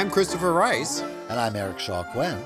I'm Christopher Rice. And I'm Eric Shaw Quinn.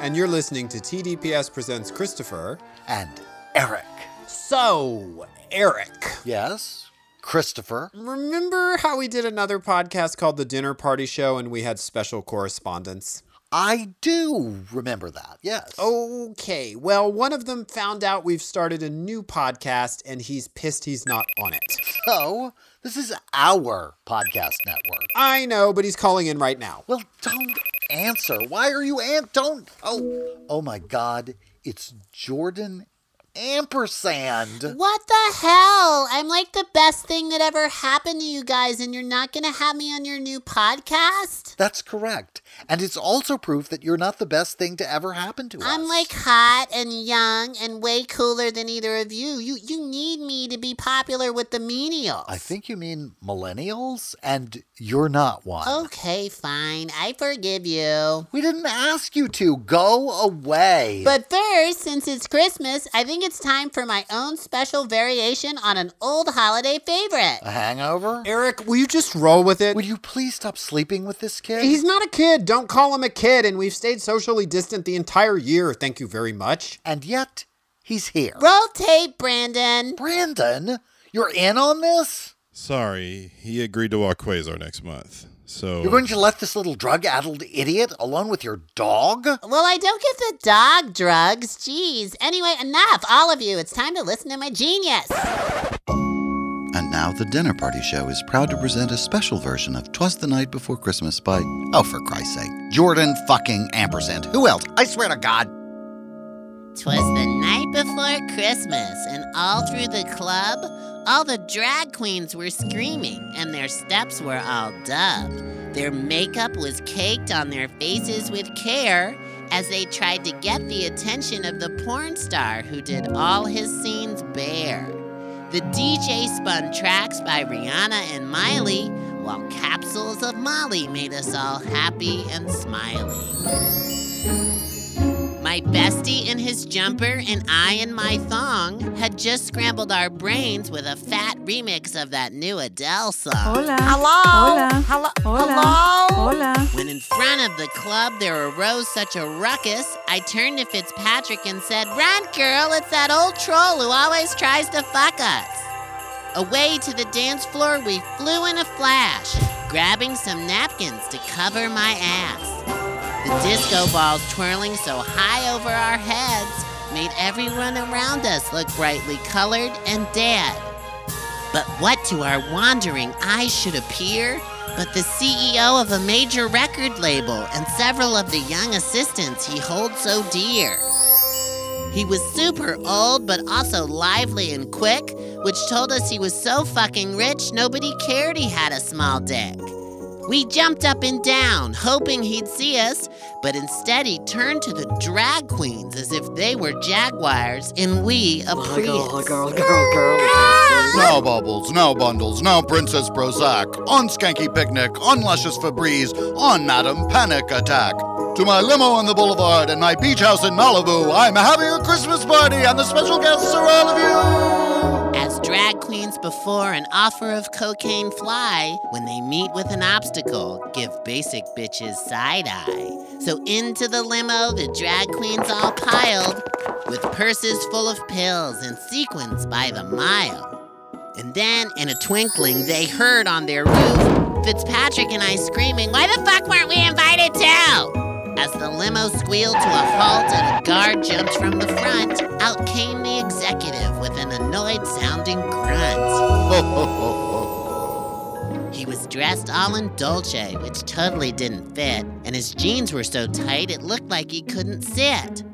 And you're listening to TDPS Presents Christopher. And Eric. So, Eric. Yes? Christopher. Remember how we did another podcast called The Dinner Party Show and we had special correspondence? I do remember that, yes. Okay, well, one of them found out we've started a new podcast and he's pissed he's not on it. So, this is our podcast network. I know, but he's calling in right now. Well, don't answer. Why are you ant? Don't. Oh, oh my God! It's Jordan ampersand. What the hell? I'm like the best thing that ever happened to you guys, and you're not going to have me on your new podcast? That's correct. And it's also proof that you're not the best thing to ever happen to us. I'm like hot and young and way cooler than either of you. You you need me to be popular with the menials. I think you mean millennials, and you're not one. Okay, fine. I forgive you. We didn't ask you to. Go away. But first, since it's Christmas, I think it's time for my own special variation on an old holiday favorite. A hangover? Eric, will you just roll with it? Would you please stop sleeping with this kid? He's not a kid. Don't call him a kid. And we've stayed socially distant the entire year. Thank you very much. And yet, he's here. Roll tape, Brandon. Brandon? You're in on this? Sorry, he agreed to walk Quasar next month. So You're going to let this little drug-addled idiot alone with your dog? Well, I don't give the dog drugs. Jeez. Anyway, enough, all of you. It's time to listen to my genius. And now the Dinner Party Show is proud to present a special version of Twas the Night Before Christmas by, oh, for Christ's sake, Jordan fucking ampersand. Who else? I swear to God. Twas the night before Christmas, and all through the club, all the drag queens were screaming, and their steps were all dubbed. Their makeup was caked on their faces with care as they tried to get the attention of the porn star who did all his scenes bare. The DJ spun tracks by Rihanna and Miley, while capsules of Molly made us all happy and smiley. My bestie in his jumper and I in my thong had just scrambled our brains with a fat remix of that new Adele song. Hola. Hello. Hola. Hello. Hola. Hello. Hola. When in front of the club there arose such a ruckus, I turned to Fitzpatrick and said, Run, girl, it's that old troll who always tries to fuck us. Away to the dance floor we flew in a flash, grabbing some napkins to cover my ass. The disco balls twirling so high over our heads made everyone around us look brightly colored and dead. But what to our wandering eyes should appear but the CEO of a major record label and several of the young assistants he holds so dear? He was super old, but also lively and quick, which told us he was so fucking rich nobody cared he had a small dick. We jumped up and down, hoping he'd see us, but instead he turned to the drag queens as if they were jaguars and we a Prius. girl, girl, girl, girl. No bubbles, no bundles, no Princess Prozac. On Skanky Picnic, on Luscious Febreze, on Madam Panic Attack. To my limo on the boulevard and my beach house in Malibu, I'm having a Christmas party and the special guests are all of you! Drag queens before an offer of cocaine fly, when they meet with an obstacle, give basic bitches side eye. So into the limo, the drag queens all piled, with purses full of pills and sequins by the mile. And then, in a twinkling, they heard on their roof Fitzpatrick and I screaming, Why the fuck weren't we invited too? As the limo squealed to a halt and a guard jumped from the front, out came the executive with sounding grunts. he was dressed all in Dolce, which totally didn't fit, and his jeans were so tight it looked like he couldn't sit.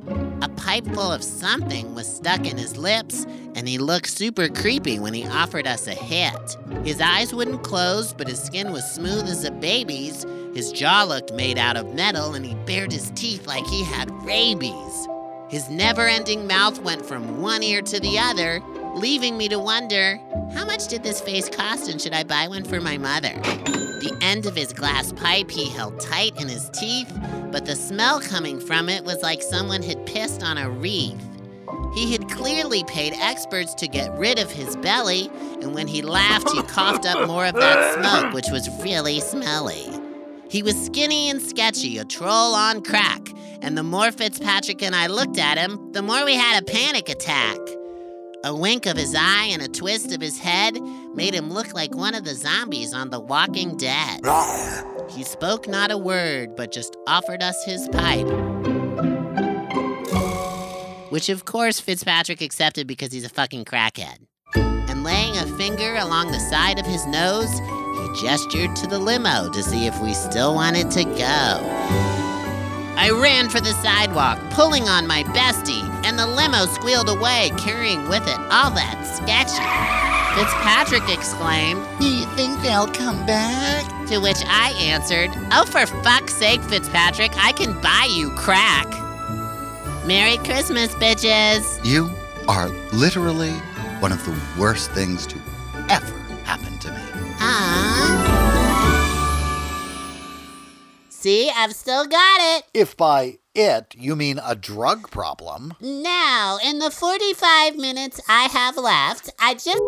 A pipe full of something was stuck in his lips, and he looked super creepy when he offered us a hit. His eyes wouldn't close, but his skin was smooth as a baby's. His jaw looked made out of metal, and he bared his teeth like he had rabies. His never ending mouth went from one ear to the other, leaving me to wonder how much did this face cost and should I buy one for my mother? The end of his glass pipe he held tight in his teeth, but the smell coming from it was like someone had pissed on a wreath. He had clearly paid experts to get rid of his belly, and when he laughed, he coughed up more of that smoke, which was really smelly. He was skinny and sketchy, a troll on crack, and the more Fitzpatrick and I looked at him, the more we had a panic attack. A wink of his eye and a twist of his head made him look like one of the zombies on The Walking Dead. He spoke not a word, but just offered us his pipe. Which, of course, Fitzpatrick accepted because he's a fucking crackhead. And laying a finger along the side of his nose, he gestured to the limo to see if we still wanted to go. I ran for the sidewalk, pulling on my bestie, and the limo squealed away, carrying with it all that sketchy. Fitzpatrick exclaimed, Do you think they'll come back? to which I answered, Oh, for fuck's sake, Fitzpatrick, I can buy you crack. Merry Christmas, bitches. You are literally one of the worst things to ever happen to me. See, I've still got it. If by it you mean a drug problem, Now, in the 45 minutes I have left, I just.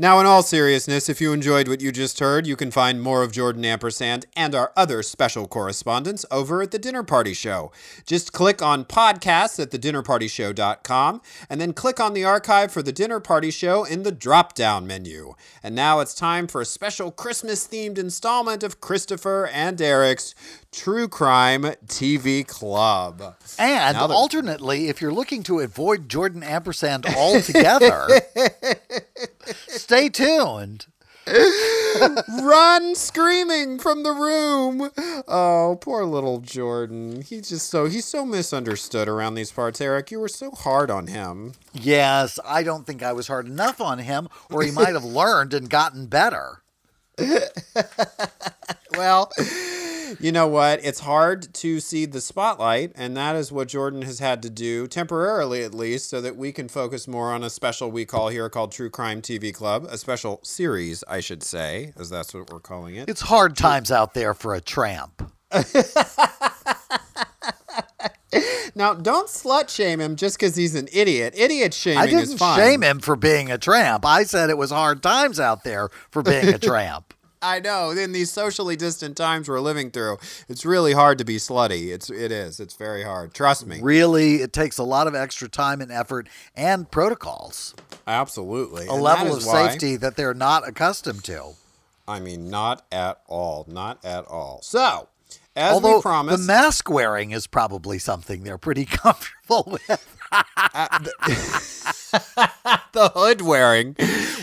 Now, in all seriousness, if you enjoyed what you just heard, you can find more of Jordan Ampersand and our other special correspondents over at The Dinner Party Show. Just click on podcasts at thedinnerpartyshow.com and then click on the archive for The Dinner Party Show in the drop down menu. And now it's time for a special Christmas themed installment of Christopher and Eric's True Crime TV Club. and alternately, if you're looking to avoid Jordan Ampersand altogether, stay tuned. run screaming from the room. Oh, poor little Jordan. He's just so he's so misunderstood around these parts, Eric. You were so hard on him. Yes, I don't think I was hard enough on him, or he might have learned and gotten better. Well, you know what? It's hard to see the spotlight, and that is what Jordan has had to do, temporarily at least, so that we can focus more on a special we call here called True Crime TV Club, a special series, I should say, as that's what we're calling it. It's hard times out there for a tramp. Now, don't slut shame him just because he's an idiot. Idiot shaming I is didn't fine. shame him for being a tramp. I said it was hard times out there for being a tramp. I know. In these socially distant times we're living through, it's really hard to be slutty. It's it is. It's very hard. Trust me. Really, it takes a lot of extra time and effort and protocols, Absolutely. a And level of why- safety that they're not accustomed to. I mean, not at all. Not at all. So, as Although we promised, the mask wearing is probably something they're pretty comfortable with. Uh, the hood wearing.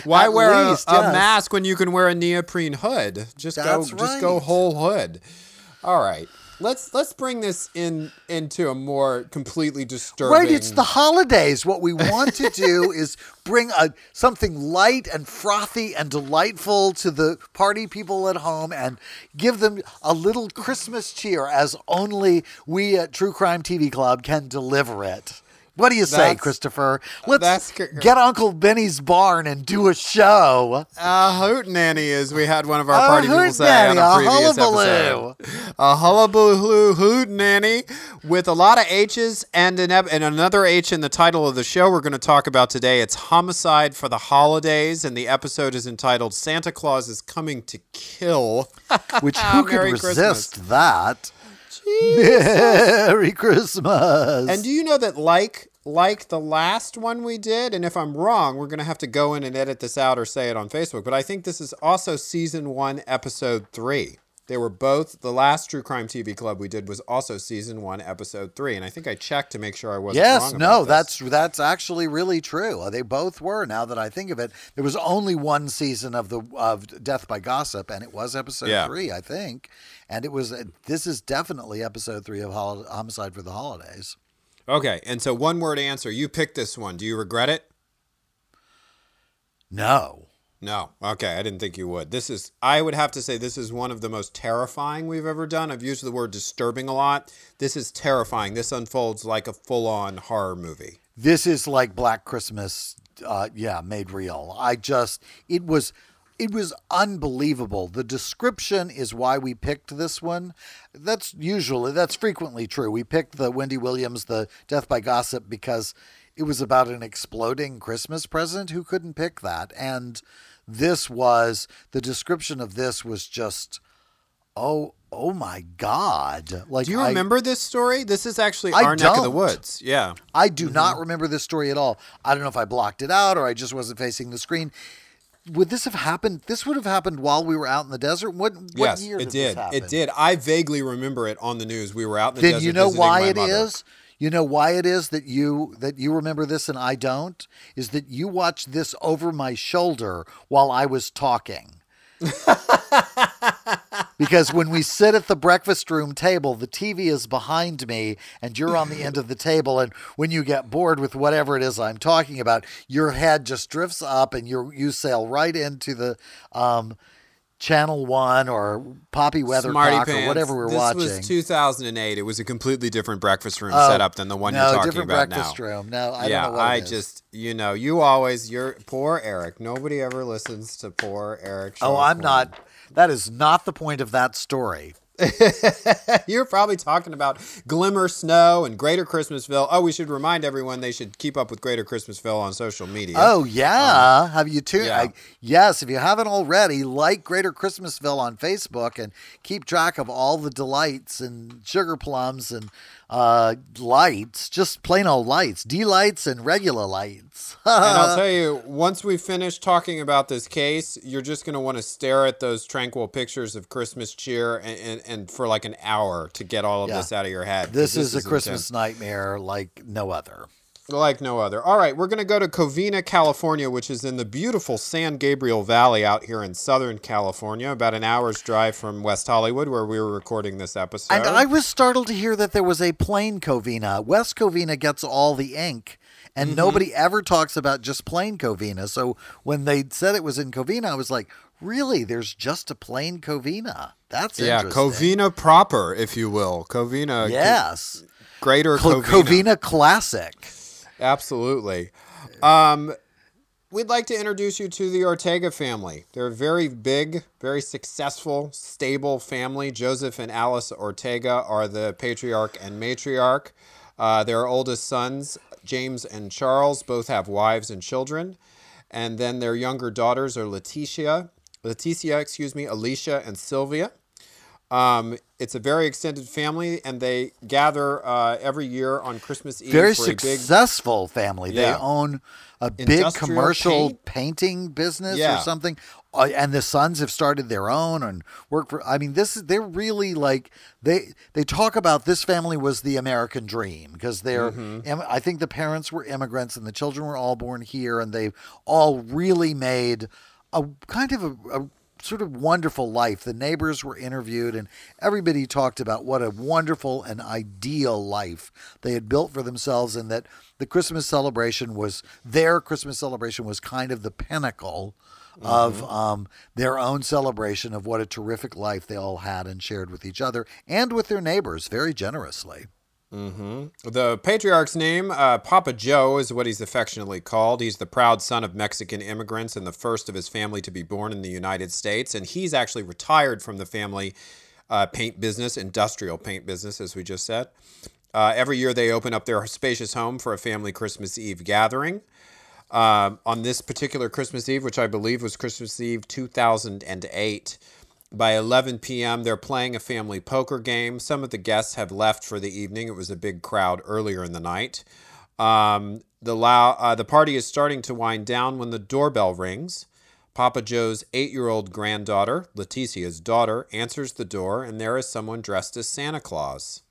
Why At wear a- least, a, yes. mask when you can wear a neoprene hood? Just That's go. Just go whole hood. All right. Let's let's bring this in into a more completely disturbing. Right, it's the holidays. What we want to do is bring a something light and frothy and delightful to the party people at home and give them a little Christmas cheer as only we at True Crime TV Club can deliver it. What do you say, That's- Christopher? Let's get Uncle Benny's barn and do a show. A hootenanny, as we had one of our A party people say on hootenanny, a a previous hullabaloo. episode. A hullabaloo hootenanny with a lot of H's and an and another H in the title of the show we're going to talk about today. It's Homicide for the Holidays, and the episode is entitled Santa Claus is Coming to Kill. Which who could Merry resist that? Merry Christmas. And do you know that like like the last one we did, and if I'm wrong, we're gonna have to go in and edit this out or say it on Facebook. But I think this is also season one, episode three. They were both the last True Crime TV Club we did was also season one, episode three, and I think I checked to make sure I wasn't Yes, wrong. no, that's that's actually really true. Uh, They both were. Now that I think of it, there was only one season of the of Death by Gossip, and it was episode Yeah. three, I think. And it was. uh, This is definitely episode three of Hol- Homicide for the Holidays. okay. And so one word answer. You picked this one. Do you regret it? No, No. Okay, I didn't think you would. This is I would have to say this is one of the most terrifying we've ever done. I've used the word disturbing a lot. This is terrifying. This unfolds like a full-on horror movie. this is like Black Christmas. Uh, yeah, made real. I just it was. It was unbelievable. The description is why we picked this one. That's usually that's frequently true. We picked the Wendy Williams, the Death by Gossip, because it was about an exploding Christmas present. Who couldn't pick that? And this was the description of this was just oh oh my god! Like Do you I- remember this story? This is actually I our neck of the woods. Yeah. I do not mm-hmm. remember this story at all. I don't know if I blocked it out or I just wasn't facing the screen. Would this have happened? This would have happened while we were out in the desert. What, what yes, year it did, did. this happen? It did. I vaguely remember it on the news. We were out in the Then desert. you know why it is. You know why it is that you that you remember this and I don't is that you watched this over my shoulder while I was talking. because when we sit at the breakfast room table, the TV is behind me and you're on the end of the table. And when you get bored with whatever it is I'm talking about, your head just drifts up and you you sail right into the um, channel one or Poppy Weathercock or whatever we're this watching. This was 2008. It was a completely different breakfast room Oh, setup than the one no, you're talking different about breakfast now. room. No, I yeah, don't know what I it is. just, you know, you always, you're poor Eric. Nobody ever listens to poor Eric. Oh, I'm not. That is not the point of that story. You're probably talking about Glimmer Snow and Greater Christmasville. Oh, we should remind everyone they should keep up with Greater Christmasville on social media. Oh yeah, um, have you too? yeah. I, yes, if you haven't already, like Greater Christmasville on Facebook and keep track of all the delights and sugar plums and uh, lights, just plain old lights, D lights and regular lights. and I'll tell you, once we finish talking about this case, you're just going to want to stare at those tranquil pictures of Christmas cheer and, and, and for like an hour to get all of Yeah. this out of your head. this is a intense. Christmas nightmare like no other. Like no other. All right, we're going to go to Covina, California, which is in the beautiful San Gabriel Valley out here in Southern California, about an hour's drive from West Hollywood, where we were recording this episode. And I was startled to hear that there was a plain Covina. West Covina gets all the ink, and Mm-hmm. nobody ever talks about just plain Covina. So when they said it was in Covina, I was like, really? There's just a plain Covina? That's yeah. Covina proper, if you will. Covina. Yes. Greater Cl- Covina. Covina Classic. Absolutely. Um, we'd like to introduce you to the Ortega family. They're a very big, very successful, stable family. Joseph and Alice Ortega are the patriarch and matriarch. Uh, their oldest sons, James and Charles, both have wives and children. And then their younger daughters are Leticia, Leticia, excuse me, Alicia, and Sylvia. Um, it's a very extended family, and they gather uh, every year on Christmas Eve Very for a big successful family. They own a big commercial paint? painting business Yeah. or something. Uh, and the sons have started their own and work for. I mean, this is they're really like they they talk about this family was the American dream because they're. Mm-hmm. I think the parents were immigrants and the children were all born here, and they've all really made a kind of a, a sort of wonderful life. The neighbors were interviewed, and everybody talked about what a wonderful and ideal life they had built for themselves, and that the Christmas celebration was their Christmas celebration was kind of the pinnacle of um, their own celebration of what a terrific life they all had and shared with each other and with their neighbors very generously. The patriarch's name, uh, Papa Joe, is what he's affectionately called. He's the proud son of Mexican immigrants and the first of his family to be born in the United States. And he's actually retired from the family uh, paint business, industrial paint business, as we just said. Uh, every year they open up their spacious home for a family Christmas Eve gathering. Um, on this particular Christmas Eve, which I believe was Christmas Eve 2008, by 11 p.m., they're playing a family poker game. Some of the guests have left for the evening. It was a big crowd earlier in the night. Um, the, lou- uh, the party is starting to wind down when the doorbell rings. Papa Joe's eight year old granddaughter, Leticia's daughter, answers the door, and there is someone dressed as Santa Claus.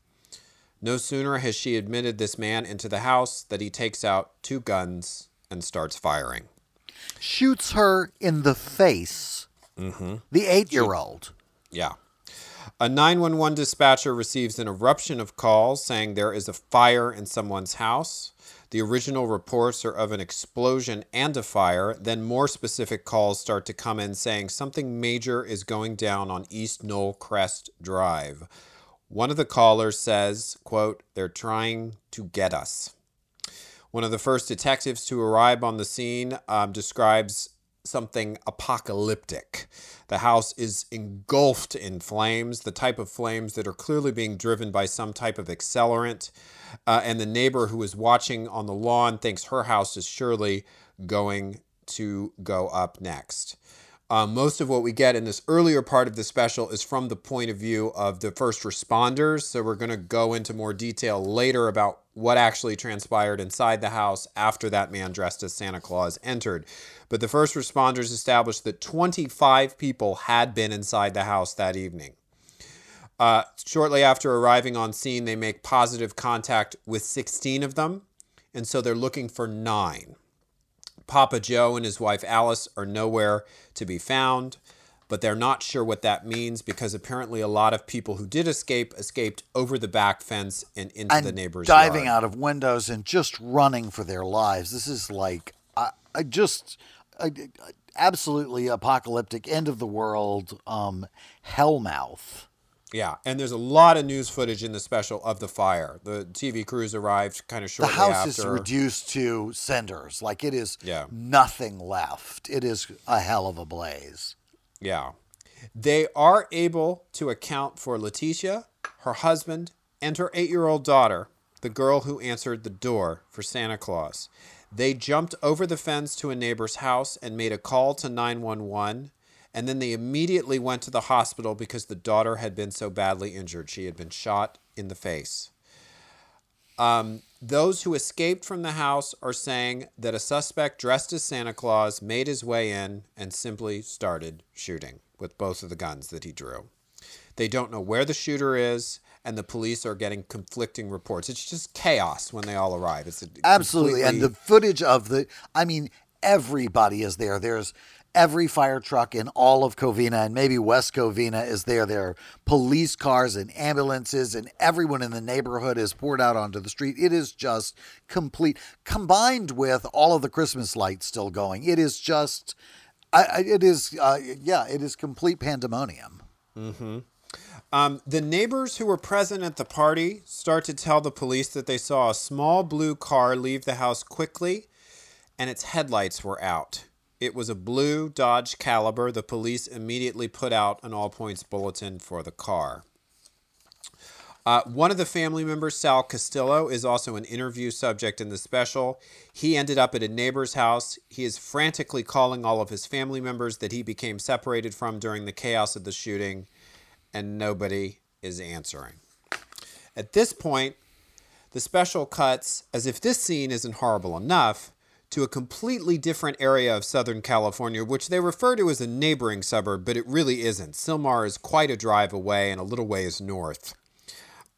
No sooner has she admitted this man into the house that he takes out two guns and starts firing. Shoots her in the face. Mm-hmm. The eight year old. Yeah. A 911 dispatcher receives an eruption of calls saying there is a fire in someone's house. The original reports are of an explosion and a fire. Then more specific calls start to come in saying something major is going down on East Knoll Crest Drive. One of the callers says, quote, they're trying to get us. One of the first detectives to arrive on the scene um, describes something apocalyptic. The house is engulfed in flames, the type of flames that are clearly being driven by some type of accelerant. Uh, and the neighbor who is watching on the lawn thinks her house is surely going to go up next. Uh, most of what we get in this earlier part of the special is from the point of view of the first responders. So we're going to go into more detail later about what actually transpired inside the house after that man dressed as Santa Claus entered. But the first responders established that 25 people had been inside the house that evening. Uh, shortly after arriving on scene, they make positive contact with 16 of them, and so they're looking for nine. Papa Joe and his wife Alice are nowhere to be found, but they're not sure what that means because apparently a lot of people who did escape escaped over the back fence and into and the neighbor's diving yard. out of windows and just running for their lives. This is like I, I just I, I- absolutely apocalyptic, end of the world, um, hellmouth. Yeah, and there's a lot of news footage in the special of the fire. The TV crews arrived kind of shortly The shortly house is reduced to cinders. Like it is Yeah. nothing left. It is a hell of a blaze. Yeah. They are able to account for Letitia, her husband, and her eight year old daughter, the girl who answered the door for Santa Claus. They jumped over the fence to a neighbor's house and made a call to 911, and then they immediately went to the hospital because the daughter had been so badly injured. She had been shot in the face. Um, those who escaped from the house are saying that a suspect dressed as Santa Claus made his way in and simply started shooting with both of the guns that he drew. They don't know where the shooter is, and the police are getting conflicting reports. It's just chaos when they all arrive. It's a Absolutely. And the footage of the, I mean, everybody is there. There's every fire truck in all of Covina and maybe West Covina is there. There are police cars and ambulances, and everyone in the neighborhood is poured out onto the street. It is just complete, combined with all of the Christmas lights still going. It is just, I, it is, uh, yeah, it is complete pandemonium. Um, the neighbors who were present at the party start to tell the police that they saw a small blue car leave the house quickly and its headlights were out. It was a blue Dodge Caliber. The police immediately put out an all points bulletin for the car. Uh, one of the family members, Sal Castillo, is also an interview subject in the special. He ended up at a neighbor's house. He is frantically calling all of his family members that he became separated from during the chaos of the shooting, and nobody is answering. At this point, the special cuts, as if this scene isn't horrible enough, to a completely different area of Southern California, which they refer to as a neighboring suburb, but it really isn't. Sylmar is quite a drive away and a little ways north.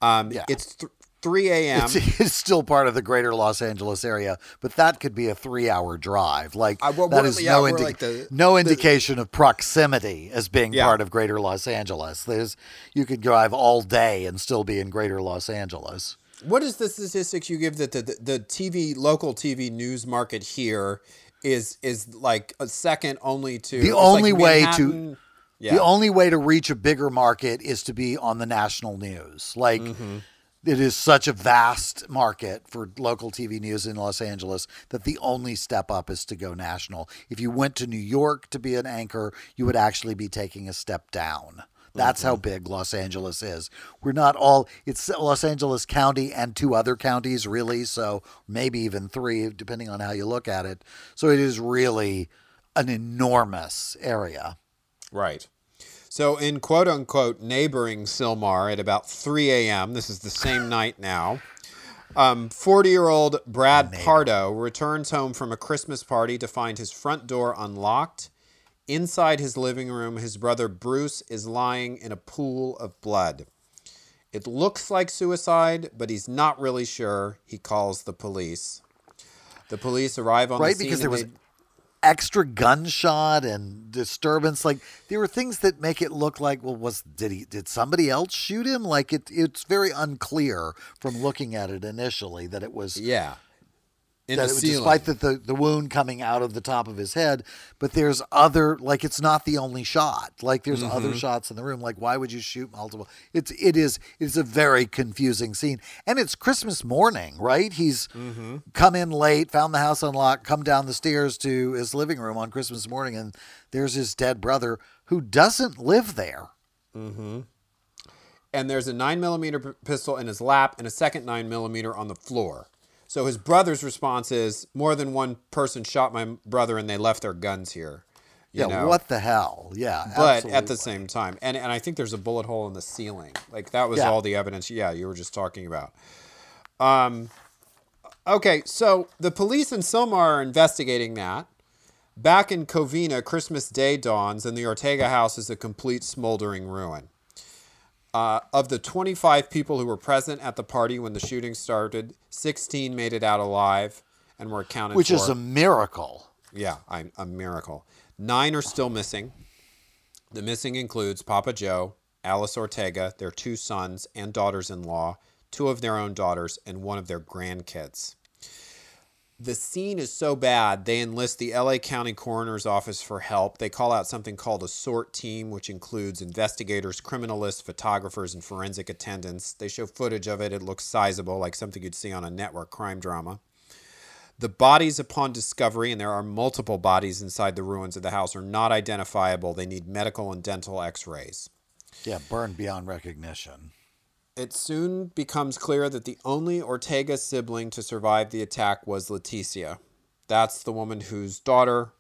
Um, Yeah. It's th- 3 a.m. It's, it's still part of the greater Los Angeles area, but that could be a three-hour drive. Like Uh, well, that yeah, no, indi- like the- no indication of proximity as being Yeah. part of greater Los Angeles. There's you could drive all day and still be in greater Los Angeles. What is the statistics you give that the, the, the TV local TV news market here is is like a second only to The only like way to- yeah. The only way to reach a bigger market is to be on the national news. Like Mm-hmm. It is such a vast market for local TV news in Los Angeles that the only step up is to go national. If you went to New York to be an anchor, you would actually be taking a step down. That's how mm-hmm. big Los Angeles is. We're not all, it's Los Angeles County and two other counties, really. So maybe even three, depending on how you look at it. So it is really an enormous area. Right. So, in quote unquote neighboring Sylmar at about 3 a.m., this is the same night now, um, 40 year old Brad Pardo returns home from a Christmas party to find his front door unlocked. Inside his living room, his brother Bruce is lying in a pool of blood. It looks like suicide, but he's not really sure. He calls the police. The police arrive on right the scene. Right, because there was they- extra gunshot and disturbance like there were things that make it look like well was did he did somebody else shoot him like it it's very unclear from looking at it initially that it was yeah. In that the it despite the, the the wound coming out of the top of his head but there's other like it's not the only shot like there's other Mm-hmm. shots in the room like why would you shoot multiple it's it is it's a very confusing scene and it's christmas morning right he's Mm-hmm. come in late found the house unlocked come down the stairs to his living room on christmas morning and there's his dead brother who doesn't live there Mm-hmm. and there's a nine millimeter p- pistol in his lap and a second nine millimeter on the floor. So his brother's response is, "More than one person shot my brother, and they left their guns here." Yeah know? what the hell yeah But absolutely. at the same time, and and I think there's a bullet hole in the ceiling. Like that was Yeah. all the evidence. Yeah, you were just talking about. Um, okay, so the police in Sylmar are investigating that. Back in Covina, Christmas Day dawns, and the Ortega house is a complete smoldering ruin. Uh, of the 25 people who were present at the party when the shooting started, 16 made it out alive and were accounted which for. Which is a miracle Yeah, I, a miracle. Nine are still missing. The missing includes Papa Joe, Alice Ortega, their two sons and daughters in law, two of their own daughters, and one of their grandkids. The scene is so bad, they enlist the LA County Coroner's Office for help. They call out something called a SORT team, which includes investigators, criminalists, photographers, and forensic attendants. They show footage of it. It looks sizable, like something you'd see on a network crime drama. The bodies upon discovery, and there are multiple bodies inside the ruins of the house, are not identifiable. They need medical and dental x rays. yeah burned beyond recognition It soon becomes clear that the only Ortega sibling to survive the attack was Leticia. That's the woman whose daughter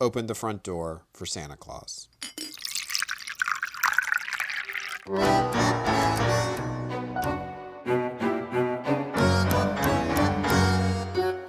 opened the front door for Santa Claus.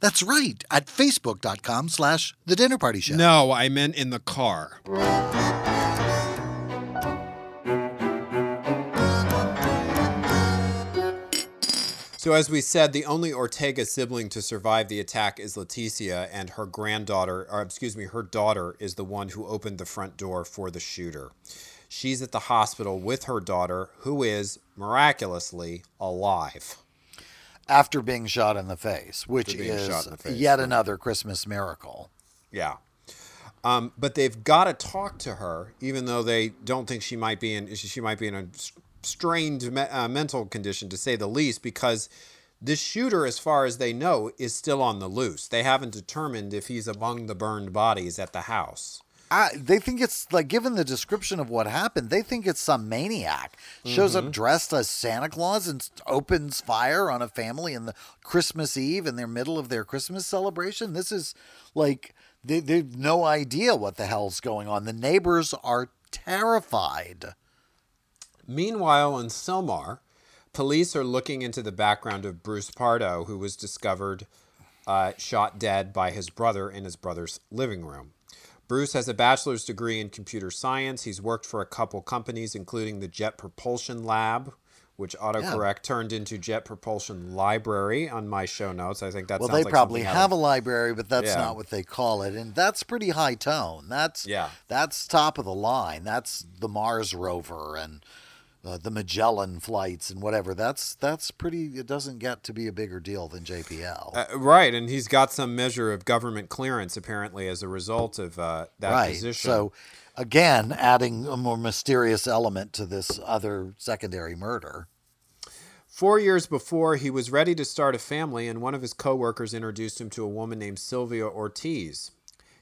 That's right, at facebook.com slash the dinner party show. No, I meant in the car. So, as we said, the only Ortega sibling to survive the attack is Leticia, and her granddaughter, or excuse me, her daughter is the one who opened the front door for the shooter. She's at the hospital with her daughter, who is miraculously alive. After being shot in the face, which is shot in the face, yet right. another Christmas miracle. Yeah. Um, but they've got to talk to her, even though they don't think she might be in she might be in a strained me- uh, mental condition, to say the least, because this shooter, as far as they know, is still on the loose. They haven't determined if he's among the burned bodies at the house. I, they think it's like, given the description of what happened, they think it's some maniac. Shows Mm-hmm. up dressed as Santa Claus and opens fire on a family in the Christmas Eve in their middle of their Christmas celebration. This is like, they, they've no idea what the hell's going on. The neighbors are terrified. Meanwhile, in Sylmar, police are looking into the background of Bruce Pardo, who was discovered uh, shot dead by his brother in his brother's living room. Bruce has a bachelor's degree in computer science. He's worked for a couple companies, including the Jet Propulsion Lab, which autocorrect turned into Jet Propulsion Library on my show notes. I think that Well, they like probably have a library, but that's Yeah. not what they call it, and that's pretty high tone. That's Yeah. that's top of the line. That's the Mars rover and uh, the Magellan flights and whatever. That's that's pretty. It doesn't get to be a bigger deal than JPL. Uh, right, and he's got some measure of government clearance apparently as a result of uh, that right. position. So again, adding a more mysterious element to this other secondary murder. Four years before, he was ready to start a family, and one of his coworkers introduced him to a woman named Sylvia Ortiz.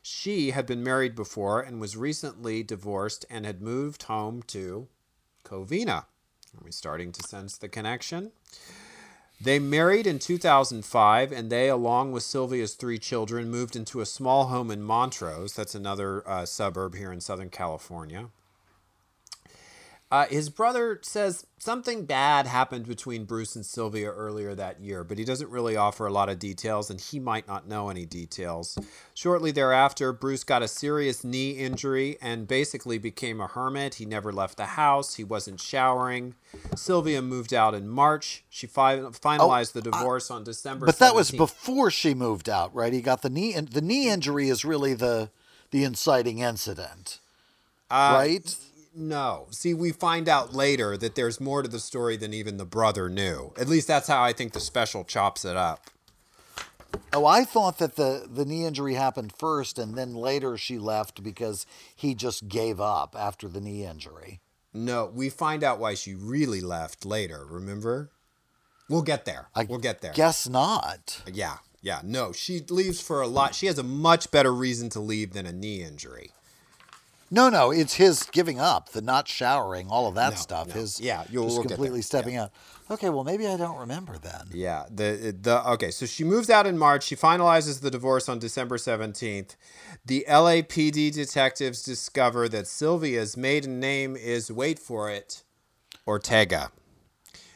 She had been married before and was recently divorced and had moved home to Covina. Are we starting to sense the connection? They married in 2005, and they, along with Sylvia's three children, moved into a small home in Montrose. That's another uh, suburb here in Southern California. Uh, his brother says something bad happened between Bruce and Sylvia earlier that year, but he doesn't really offer a lot of details, and he might not know any details. Shortly thereafter, Bruce got a serious knee injury and basically became a hermit. He never left the house, he wasn't showering. Sylvia moved out in March. She fi- finalized the divorce on December But that was before she moved out, right? He got the knee, and the knee injury is really the the inciting incident, right? No. See, we find out later that there's more to the story than even the brother knew. At least that's how I think the special chops it up. Oh, I thought that the the knee injury happened first, and then later she left because he just gave up after the knee injury. No, we find out why she really left later, remember? We'll get there. I we'll get there. Guess not. Yeah, yeah. No, she leaves for a lot. She has a much better reason to leave than a knee injury. No, no, it's his giving up, the not showering, all of that No, stuff. no. His Yeah, you'll- just completely stepping out. Okay, well maybe I don't remember then. Yeah, the the okay, so she moves out in March. She finalizes the divorce on December 17th. The LAPD detectives discover that Sylvia's maiden name is wait for it, Ortega.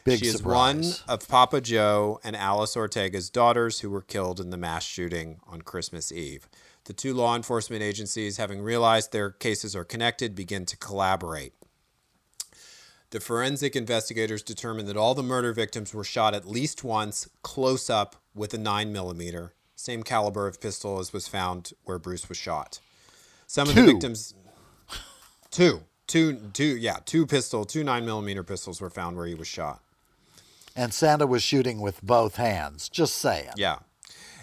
Big she is surprise. one of Papa Joe and Alice Ortega's daughters who were killed in the mass shooting on Christmas Eve. The two law enforcement agencies, having realized their cases are connected, begin to collaborate. The forensic investigators determined that all the murder victims were shot at least once, close up, with a 9mm, same caliber of pistol as was found where Bruce was shot. Some of the victims. Two. Two, two, yeah, two pistol, two 9mm pistols were found where he was shot. And Santa was shooting with both hands. Just saying. Yeah.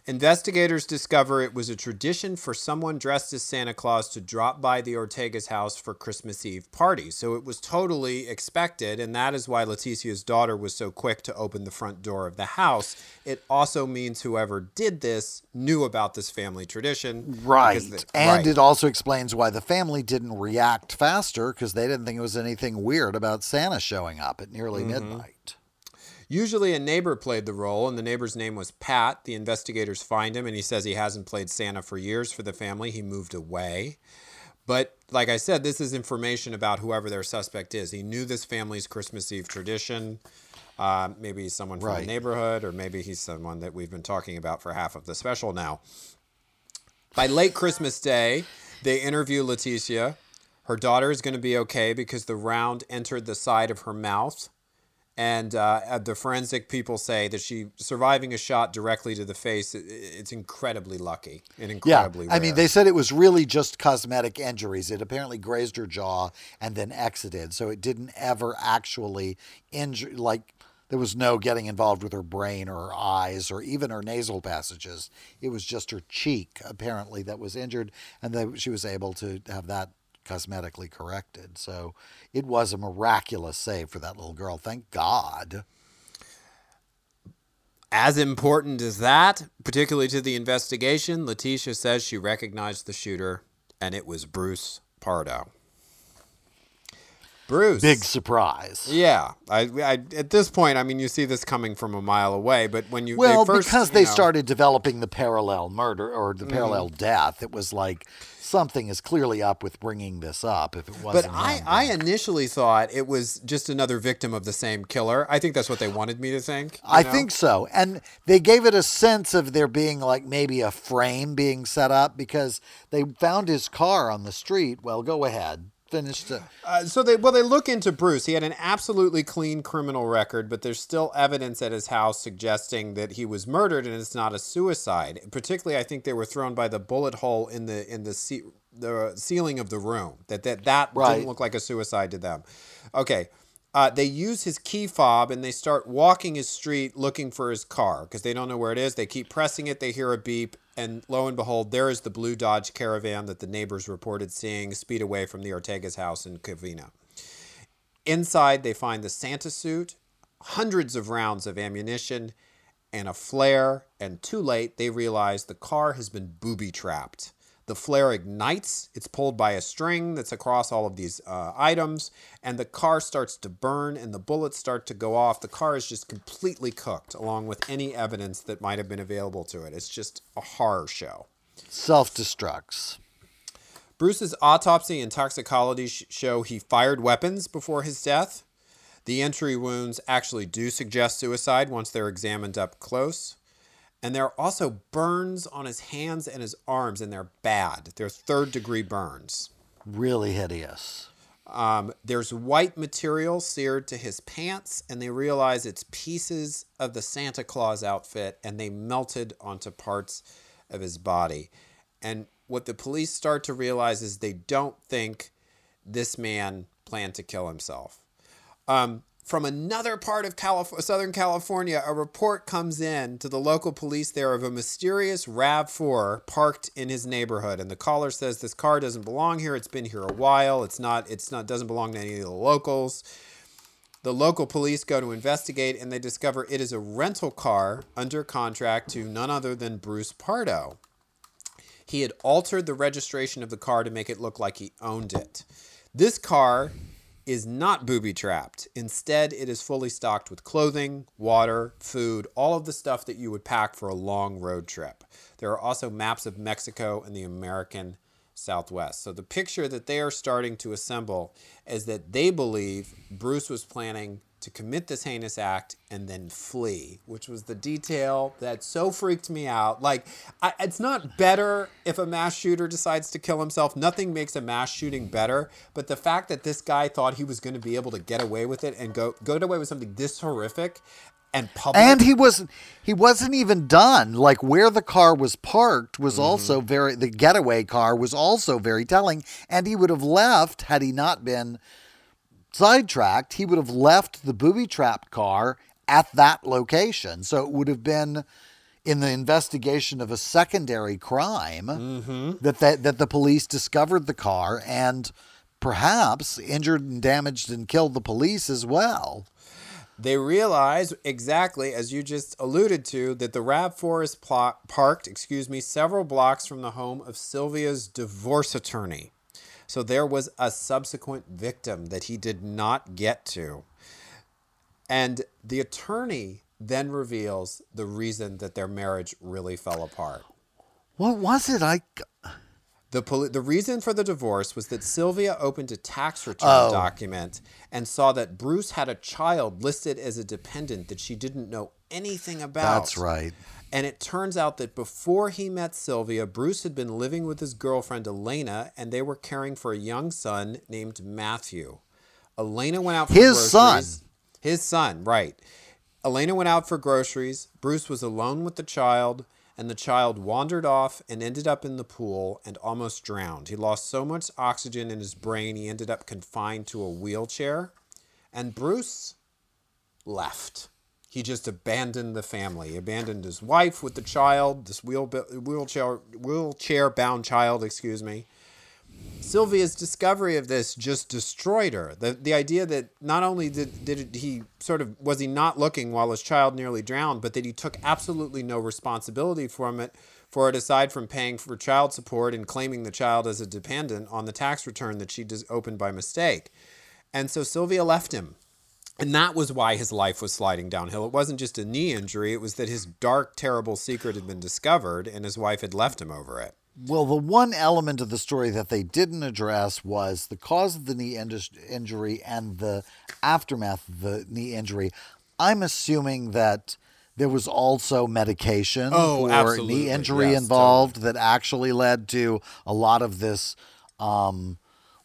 Investigators discover it was a tradition for someone dressed as Santa Claus to drop by the Ortega's house for Christmas Eve party. So it was totally expected, and that is why Leticia's daughter was so quick to open the front door of the house. It also means whoever did this knew about this family tradition. Right. because the- and right. it also explains why the family didn't react faster because they didn't think it was anything weird about Santa showing up at nearly Mm-hmm. midnight. Usually a neighbor played the role, and the neighbor's name was Pat. The investigators find him, and he says he hasn't played Santa for years for the family. He moved away. But like I said, this is information about whoever their suspect is. He knew this family's Christmas Eve tradition. Uh, maybe he's someone from Right. the neighborhood, or maybe he's someone that we've been talking about for half of the special now. By late Christmas Day, they interview Leticia. Her daughter is going to be okay because the round entered the side of her mouth. And uh, the forensic people say that she surviving a shot directly to the face. It's incredibly lucky and incredibly. Yeah. incredibly I mean, they said it was really just cosmetic injuries. It apparently grazed her jaw and then exited. So it didn't ever actually injure, like, there was no getting involved with her brain or her eyes or even her nasal passages. It was just her cheek, apparently, that was injured. And that she was able to have that cosmetically corrected. So it was a miraculous save for that little girl. Thank God. As important as that, particularly to the investigation, Letitia says she recognized the shooter, and it was Bruce Pardo. Bruce. Big surprise. Yeah, I, I at this point, I mean, you see this coming from a mile away, but when you Well, they first, because you they know- started developing the parallel murder or the parallel Mm-hmm. death, it was like something is clearly up with bringing this up. If it wasn't, I, him, I initially thought it was just another victim of the same killer. I think that's what they wanted me to think. I know? think so, and they gave it a sense of there being like maybe a frame being set up because they found his car on the street. Well, go ahead, finish the. Uh, so they well they look into Bruce. He had an absolutely clean criminal record, but there's still evidence at his house suggesting that he was murdered and it's not a suicide. Particularly, I think they were thrown by the bullet hole in the in the ce- the ceiling of the room. That that that Right. didn't look like a suicide to them. Okay. Uh, they use his key fob and they start walking his street looking for his car because they don't know where it is. They keep pressing it. They hear a beep, and lo and behold, there is the blue Dodge Caravan that the neighbors reported seeing speed away from the Ortega's house in Covina. Inside, they find the Santa suit, hundreds of rounds of ammunition, and a flare. And too late, they realize the car has been booby trapped. The flare ignites. It's pulled by a string that's across all of these uh, items, and the car starts to burn, and the bullets start to go off. The car is just completely cooked, along with any evidence that might have been available to it. It's just a horror show. Self destructs. Bruce's autopsy and toxicology show he fired weapons before his death. The entry wounds actually do suggest suicide once they're examined up close. And there are also burns on his hands and his arms, and they're bad. They're third degree burns. Really hideous. Um, there's white material seared to his pants, and they realize it's pieces of the Santa Claus outfit, and they melted onto parts of his body. And what the police start to realize is they don't think this man planned to kill himself. Um, from another part of Calif- Southern California, a report comes in to the local police there of a mysterious RAV4 parked in his neighborhood, and the caller says this car doesn't belong here. It's been here a while. It's not. It's not. Doesn't belong to any of the locals. The local police go to investigate, and they discover it is a rental car under contract to none other than Bruce Pardo. He had altered the registration of the car to make it look like he owned it. This car is not booby trapped. Instead, it is fully stocked with clothing, water, food, all of the stuff that you would pack for a long road trip. There are also maps of Mexico and the American Southwest. So the picture that they are starting to assemble is that they believe Bruce was planning to commit this heinous act and then flee, which was the detail that so freaked me out. Like, I, it's not better if a mass shooter decides to kill himself. Nothing makes a mass shooting better. But the fact that this guy thought he was going to be able to get away with it and go go away with something this horrific and public. And he wasn't he wasn't even done. Like where the car was parked was mm-hmm. also very the getaway car was also very telling. And he would have left had he not been sidetracked, he would have left the booby trapped car at that location. So it would have been in the investigation of a secondary crime mm-hmm. that, that that the police discovered the car and perhaps injured and damaged and killed the police as well. They realize exactly as you just alluded to that the RAV4 is pl- parked, excuse me, several blocks from the home of Sylvia's divorce attorney. So there was a subsequent victim that he did not get to. And the attorney then reveals the reason that their marriage really fell apart. What was it? I The, poli- the reason for the divorce was that Sylvia opened a tax return Oh. document and saw that Bruce had a child listed as a dependent that she didn't know anything about. That's right. And it turns out that before he met Sylvia, Bruce had been living with his girlfriend Elena, and they were caring for a young son named Matthew. Elena went out for His son. His son, right. Elena went out for groceries. Bruce was alone with the child, and the child wandered off and ended up in the pool and almost drowned. He lost so much oxygen in his brain, he ended up confined to a wheelchair. And Bruce left. He just abandoned the family. He abandoned his wife with the child, this wheel, wheelchair wheelchair bound child, excuse me. Sylvia's discovery of this just destroyed her. The the idea that not only did, did he sort of was he not looking while his child nearly drowned, but that he took absolutely no responsibility from it for it aside from paying for child support and claiming the child as a dependent on the tax return that she opened by mistake. And so Sylvia left him. And that was why his life was sliding downhill. It wasn't just a knee injury, it was that his dark, terrible secret had been discovered and his wife had left him over it. Well, the one element of the story that they didn't address was the cause of the knee injury and the aftermath of the knee injury. I'm assuming that there was also medication Oh, for absolutely. knee injury Yes, involved that actually led to a lot of this, um,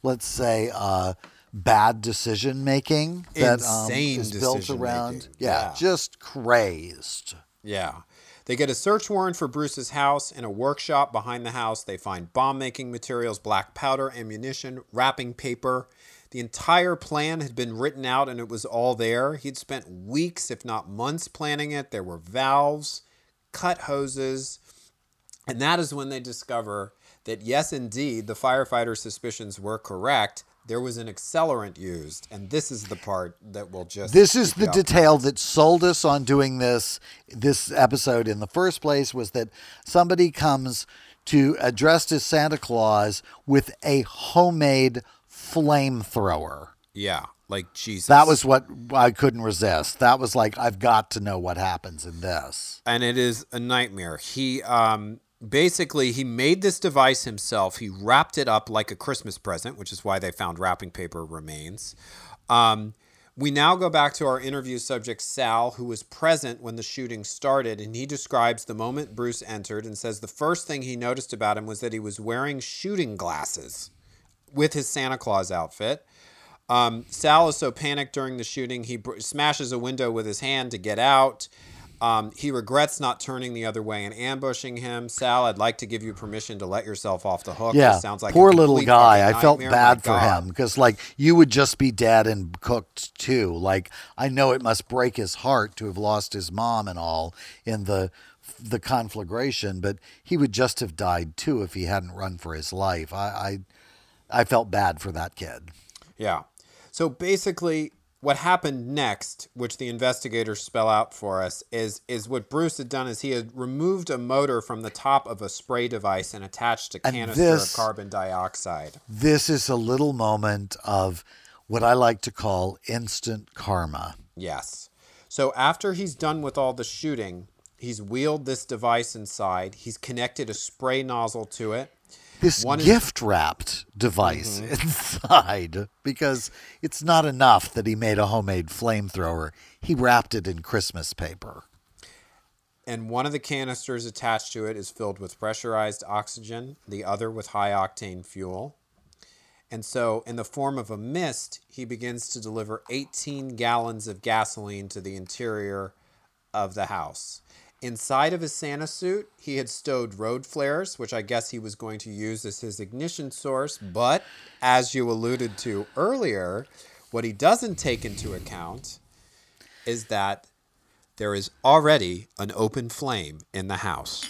let's say, uh, bad decision making that um, Insane is built around. Yeah, Yeah. just crazed. Yeah. They get a search warrant for Bruce's house. In a workshop behind the house, they find bomb making materials, black powder, ammunition, wrapping paper. The entire plan had been written out and it was all there. He'd spent weeks, if not months, planning it. There were valves, cut hoses. And that is when they discover that, yes, indeed, the firefighter's suspicions were correct. There was an accelerant used. And this is the part that will just. This is the detail that sold us on doing this this episode in the first place was that somebody comes to address to Santa Claus with a homemade flamethrower. Yeah, like Jesus. That was what I couldn't resist. That was like I've got to know what happens in this. and it is a nightmare. He um basically he made this device himself. He wrapped it up like a Christmas present, which is why they found wrapping paper remains. Um, we now go back to our interview subject Sal, who was present when the shooting started, and he describes the moment Bruce entered and says the first thing he noticed about him was that he was wearing shooting glasses with his Santa Claus outfit. Um, Sal is so panicked during the shooting, he br- smashes a window with his hand to get out. Um, he regrets not turning the other way and ambushing him. Sal, I'd like to give you permission to let yourself off the hook. Yeah, This sounds like a poor little guy. I felt bad for him because, like, you would just be dead and cooked too. Like, I know it must break his heart to have lost his mom and all in the the conflagration, but he would just have died too if he hadn't run for his life. I I, I felt bad for that kid. Yeah. So basically, what happened next, which the investigators spell out for us, is is what Bruce had done is he had removed a motor from the top of a spray device and attached a canister this- of carbon dioxide. This is a little moment of what I like to call instant karma. Yes. So after he's done with all the shooting, he's wheeled this device inside. He's connected a spray nozzle to it. This One gift wrapped device mm-hmm. inside because it's not enough that he made a homemade flamethrower. He wrapped it in Christmas paper. and one of the canisters attached to it is filled with pressurized oxygen, the other with high octane fuel. And so, in the form of a mist, he begins to deliver 18 gallons of gasoline to the interior of the house. Inside of his Santa suit, he had stowed road flares, which I guess he was going to use as his ignition source. But as you alluded to earlier, what he doesn't take into account is that there is already an open flame in the house.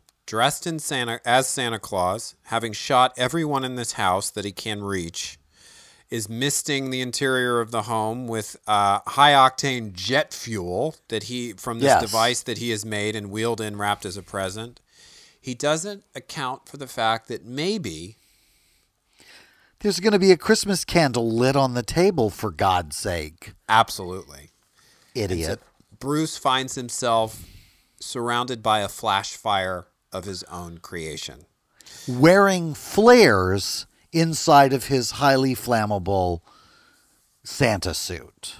dressed in Santa as Santa Claus, having shot everyone in this house that he can reach, is misting the interior of the home with uh, high octane jet fuel that he from this Yes. device that he has made and wheeled in wrapped as a present. He doesn't account for the fact that maybe There's going to be a Christmas candle lit on the table, for God's sake. absolutely Idiot. Bruce finds himself surrounded by a flash fire of his own creation. Wearing flares inside of his highly flammable Santa suit.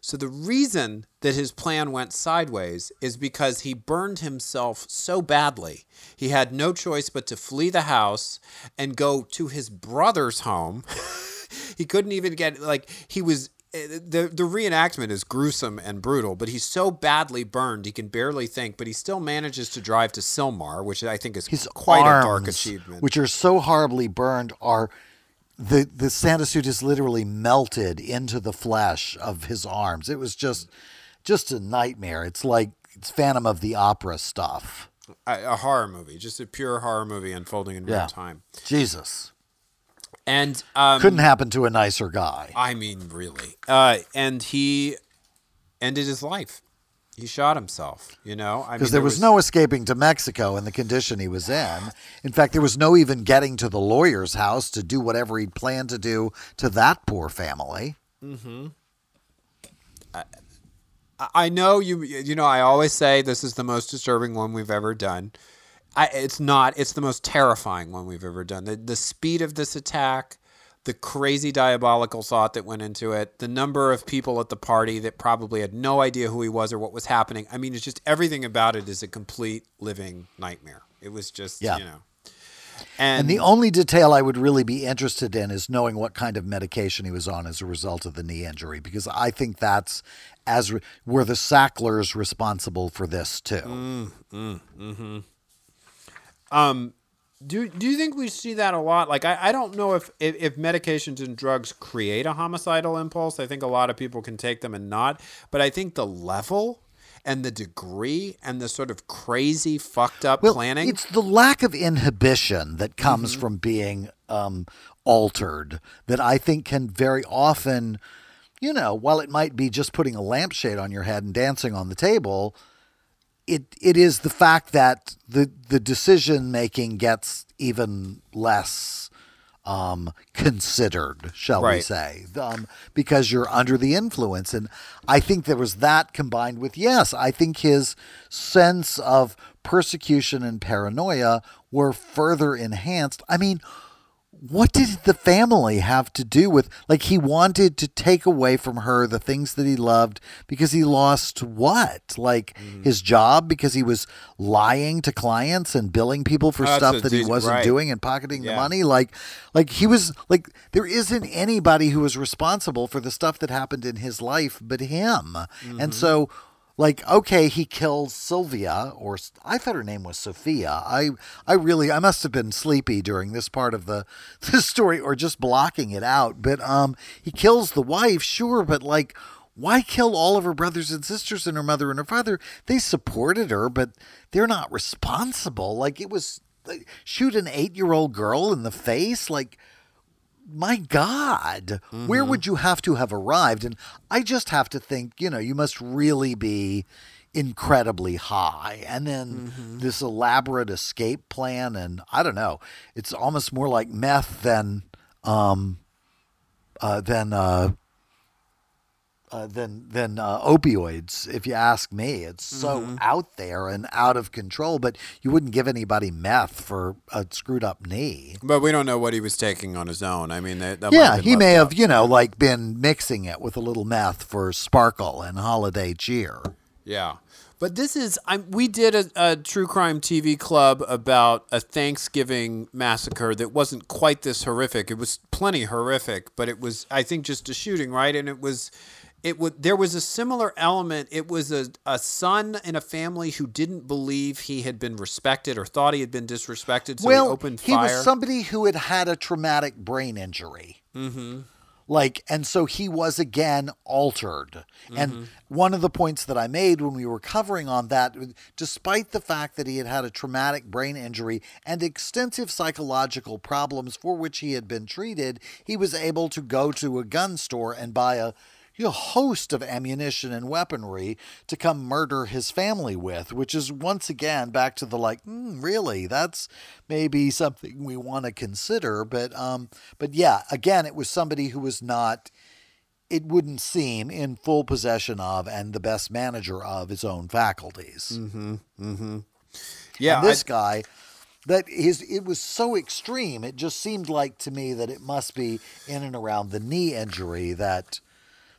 So the reason that his plan went sideways is because he burned himself so badly. He had no choice but to flee the house and go to his brother's home. he couldn't even get like he was the the reenactment is gruesome and brutal, but he's so badly burned he can barely think, but he still manages to drive to Sylmar, which I think is His quite arms, a dark achievement. which are so horribly burned, are the the Santa suit is literally melted into the flesh of his arms. It was just just a nightmare. It's like it's Phantom of the Opera stuff. a, a horror movie, just a pure horror movie unfolding in real time. Jesus. And um, Couldn't happen to a nicer guy. I mean, really. Uh, and he ended his life. He shot himself. You know, Because mean, there was no escaping to Mexico in the condition he was in. In fact, there was no even getting to the lawyer's house to do whatever he'd planned to do to that poor family. I- I know you. You know, I always say this is the most disturbing one we've ever done. I, it's not. It's the most terrifying one we've ever done. The the speed of this attack, the crazy diabolical thought that went into it, the number of people at the party that probably had no idea who he was or what was happening. I mean, it's just everything about it is a complete living nightmare. It was just, Yeah. you know. And the only detail I would really be interested in is knowing what kind of medication he was on as a result of the knee injury, because I think that's as re- were the Sacklers responsible for this too. Mm, mm, mm-hmm. Um, do do you think we see that a lot? Like, I, I don't know if, if if medications and drugs create a homicidal impulse. I think a lot of people can take them and not, but I think the level and the degree and the sort of crazy fucked up Well, planning. it's the lack of inhibition that comes from being um, altered that I think can very often, you know, while it might be just putting a lampshade on your head and dancing on the table, it it is the fact that the the decision making gets even less um, considered, shall we say, um, because you're under the influence. And I think there was that combined with, yes, I think his sense of persecution and paranoia were further enhanced. I mean, what did the family have to do with like he wanted to take away from her the things that he loved because he lost what like Mm. his job because he was lying to clients and billing people for That's stuff that he wasn't right. doing and pocketing the money like like he was like there isn't anybody who was responsible for the stuff that happened in his life but him Mm-hmm. and so like okay he kills sylvia or i thought her name was sophia. I i really i must have been sleepy during this part of the, the story or just blocking it out but um he kills the wife sure but like why kill all of her brothers and sisters and her mother and her father? They supported her but they're not responsible. Like it was like, shoot an eight-year-old girl in the face? Like my God, where would you have to have arrived? And I just have to think, you know, you must really be incredibly high. And then this elaborate escape plan. And I don't know, it's almost more like meth than, um, uh, than, uh, uh, than than uh, opioids, if you ask me. It's so out there and out of control. But you wouldn't give anybody meth for a screwed up knee. but we don't know what he was taking on his own. I mean, that, that Yeah, he may have, you know, like been mixing it with a little meth for sparkle and holiday cheer. Yeah. But this is, I'm, we did a, a true crime TV club about a Thanksgiving massacre that wasn't quite this horrific. It was plenty horrific, but it was, I think, just a shooting, right? And it was, it would, there was a similar element. It was a, a son in a family who didn't believe he had been respected or thought he had been disrespected, so well, he opened he was somebody who had had a traumatic brain injury. Mm-hmm. Like, and so he was again altered. Mm-hmm. And one of the points that I made when we were covering on that, despite the fact that he had had a traumatic brain injury and extensive psychological problems for which he had been treated, he was able to go to a gun store and buy a you know, host of ammunition and weaponry to come murder his family with, which is once again back to the like, hmm, really, that's maybe something we want to consider. But um, but yeah, again, it was somebody who was not. It wouldn't seem in full possession of and the best manager of his own faculties. Mm-hmm. Mm-hmm. yeah. And this I- guy, that his it was so extreme. It just seemed like to me that it must be in and around the knee injury that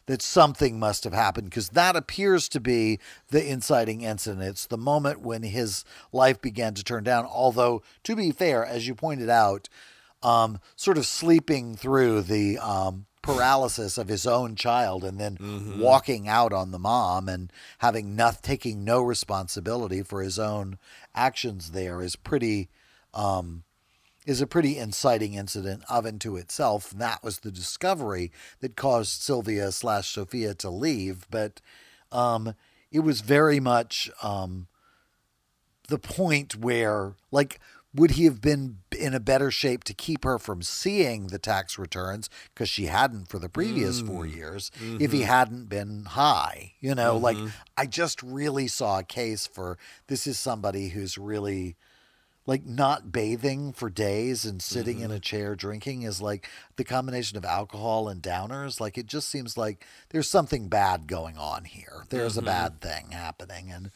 that something must have happened because that appears to be the inciting incident. It's the moment when his life began to turn down. Although, to be fair, as you pointed out, um, sort of sleeping through the um, paralysis of his own child and then walking out on the mom and having not taking no responsibility for his own actions there is pretty um, is a pretty inciting incident of and to itself. And that was the discovery that caused Sylvia slash Sophia to leave. But um, it was very much um, the point where, like, would he have been in a better shape to keep her from seeing the tax returns because she hadn't for the previous four years if he hadn't been high? You know, like I just really saw a case for this is somebody who's really like not bathing for days and sitting mm-hmm. in a chair drinking is like the combination of alcohol and downers like it just seems like there's something bad going on here. There's a mm-hmm. bad thing happening and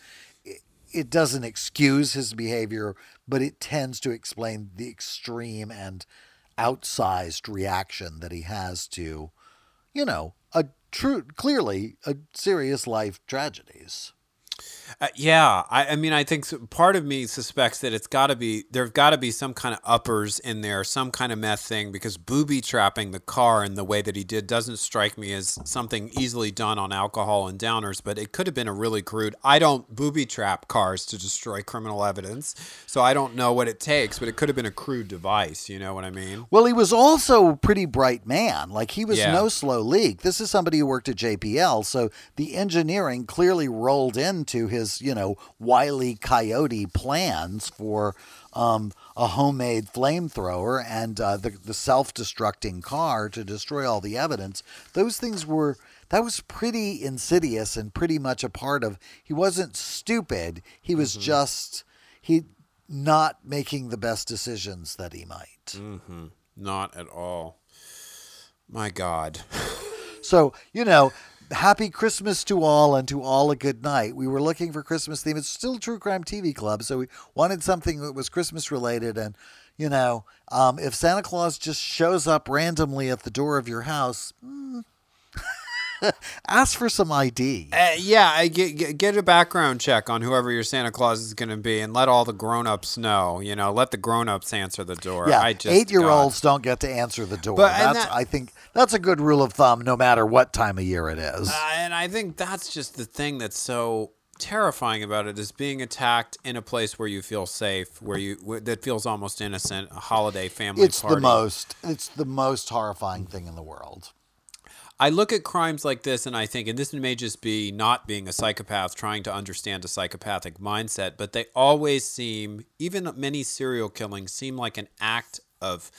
it, it doesn't excuse his behavior but it tends to explain the extreme and outsized reaction that he has to, you know, a true, clearly a serious life tragedies. Uh, yeah, I, I mean, I think part of me suspects that it's got to be there've got to be some kind of uppers in there, some kind of meth thing, because booby trapping the car in the way that he did doesn't strike me as something easily done on alcohol and downers. But it could have been a really crude. I don't booby trap cars to destroy criminal evidence, so I don't know what it takes. But it could have been a crude device. You know what I mean? Well, he was also a pretty bright man. Like he was Yeah. no slow leak. This is somebody who worked at JPL, so the engineering clearly rolled into his, you know, wily coyote plans for um, a homemade flamethrower and uh, the the self-destructing car to destroy all the evidence. Those things were that was pretty insidious and pretty much a part of. He wasn't stupid. He was just he not making the best decisions that he might. mm-hmm. Not at all. My God. So, you know, happy Christmas to all and to all a good night. We were looking for Christmas theme. It's still True Crime TV Club, so we wanted something that was Christmas related. And, you know, um, if Santa Claus just shows up randomly at the door of your house, mm, ask for some ID. Uh, yeah, get, get get a background check on whoever your Santa Claus is going to be, and let all the grown-ups know. You know, let the grown-ups answer the door. Yeah, I just eight-year-olds don't get to answer the door. But- that's, that- I think, that's a good rule of thumb, no matter what time of year it is. Uh, and I think that's just the thing that's so terrifying about it is being attacked in a place where you feel safe, where you where, that feels almost innocent, a holiday family it's party. the most. It's the most horrifying thing in the world. I look at crimes like this and I think, and this may just be not being a psychopath trying to understand a psychopathic mindset, but they always seem, even many serial killings, seem like an act of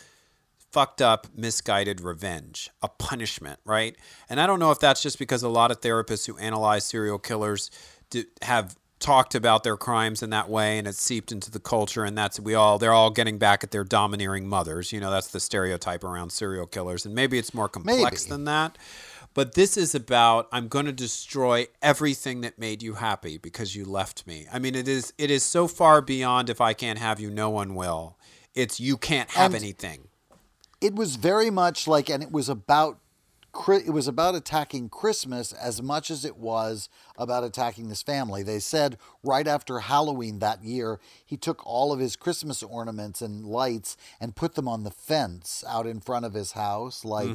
fucked up, misguided revenge, a punishment, right? And I don't know if that's just because a lot of therapists who analyze serial killers do, have talked about their crimes in that way and it's seeped into the culture and that's we all they're all getting back at their domineering mothers. You know that's the stereotype around serial killers and maybe it's more complex Maybe. than that. But this is about i'm going to destroy everything that made you happy because you left me. I mean it is it is so far beyond if i can't have you no one will. It's you can't have And- anything. it was very much like and it was about it was about attacking christmas as much as it was about attacking this family. They said right after halloween that year he took all of his christmas ornaments and lights and put them on the fence out in front of his house like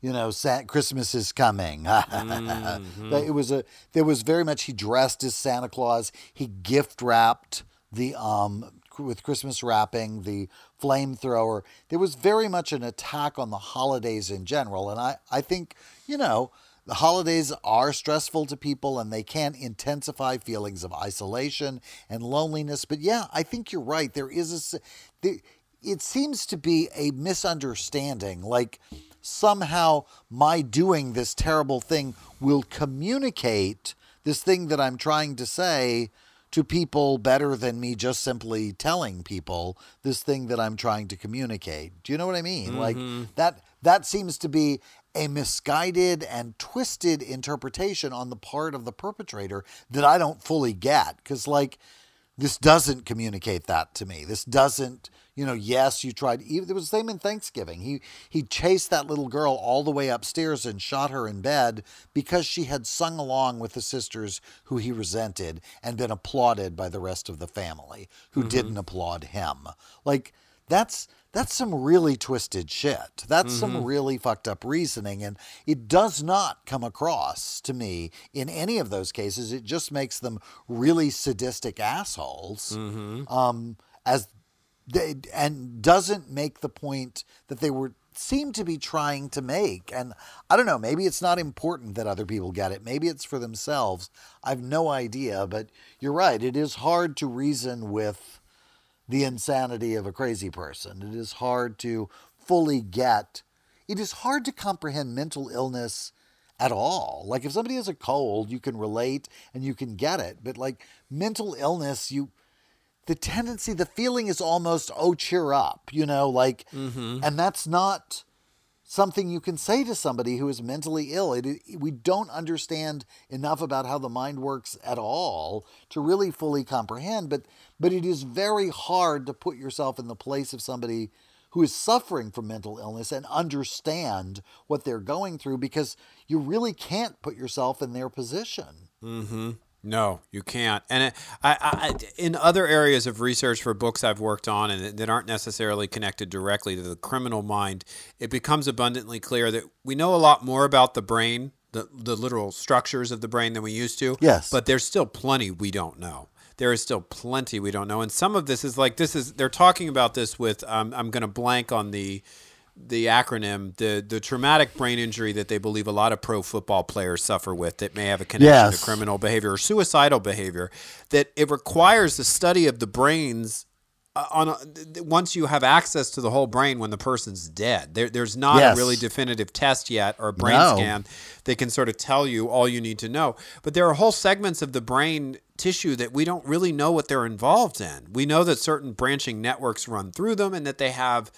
you know Sa- christmas is coming. That it was a there was very much he dressed as santa claus. He gift wrapped the um with Christmas wrapping, the flamethrower. There was very much an attack on the holidays in general. And I, I think, you know, the holidays are stressful to people and they can intensify feelings of isolation and loneliness. But yeah, I think you're right. There is a, there, it seems to be a misunderstanding. Like somehow my doing this terrible thing will communicate this thing that I'm trying to say to people better than me just simply telling people this thing that I'm trying to communicate. Do you know what I mean? Like mm-hmm. that that seems to be a misguided and twisted interpretation on the part of the perpetrator that I don't fully get cuz like this doesn't communicate that to me. This doesn't, you know, yes, you tried. Even, it was the same in Thanksgiving. He he chased that little girl all the way upstairs and shot her in bed because she had sung along with the sisters who he resented and been applauded by the rest of the family who mm-hmm. didn't applaud him. Like that's that's some really twisted shit. That's some really fucked up reasoning. And it does not come across to me in any of those cases. It just makes them really sadistic assholes. Um, as they, and doesn't make the point that they were seem to be trying to make. And I don't know, maybe it's not important that other people get it. Maybe it's for themselves. I've no idea, but you're right. It is hard to reason with the insanity of a crazy person. It is hard to fully get, it is hard to comprehend mental illness at all. Like if somebody has a cold, you can relate and you can get it. But like mental illness, you, the tendency, the feeling is almost, oh, cheer up, you know, like, mm-hmm. and that's not something you can say to somebody who is mentally ill. It, we don't understand enough about how the mind works at all to really fully comprehend. But but it is very hard to put yourself in the place of somebody who is suffering from mental illness and understand what they're going through because you really can't put yourself in their position. Mm-hmm. No, you can't. And it, I, I, in other areas of research for books I've worked on and that aren't necessarily connected directly to the criminal mind, it becomes abundantly clear that we know a lot more about the brain, the, the literal structures of the brain than we used to. Yes. But there's still plenty we don't know. There is still plenty we don't know. And some of this is like, this is, they're talking about this with, um, I'm going to blank on the, the acronym, the the traumatic brain injury that they believe a lot of pro football players suffer with that may have a connection Yes. to criminal behavior or suicidal behavior, that it requires the study of the brains Uh, on a, once you have access to the whole brain when the person's dead. There, there's not Yes. a really definitive test yet or a brain No. scan that can sort of tell you all you need to know. But there are whole segments of the brain tissue that we don't really know what they're involved in. We know that certain branching networks run through them and that they have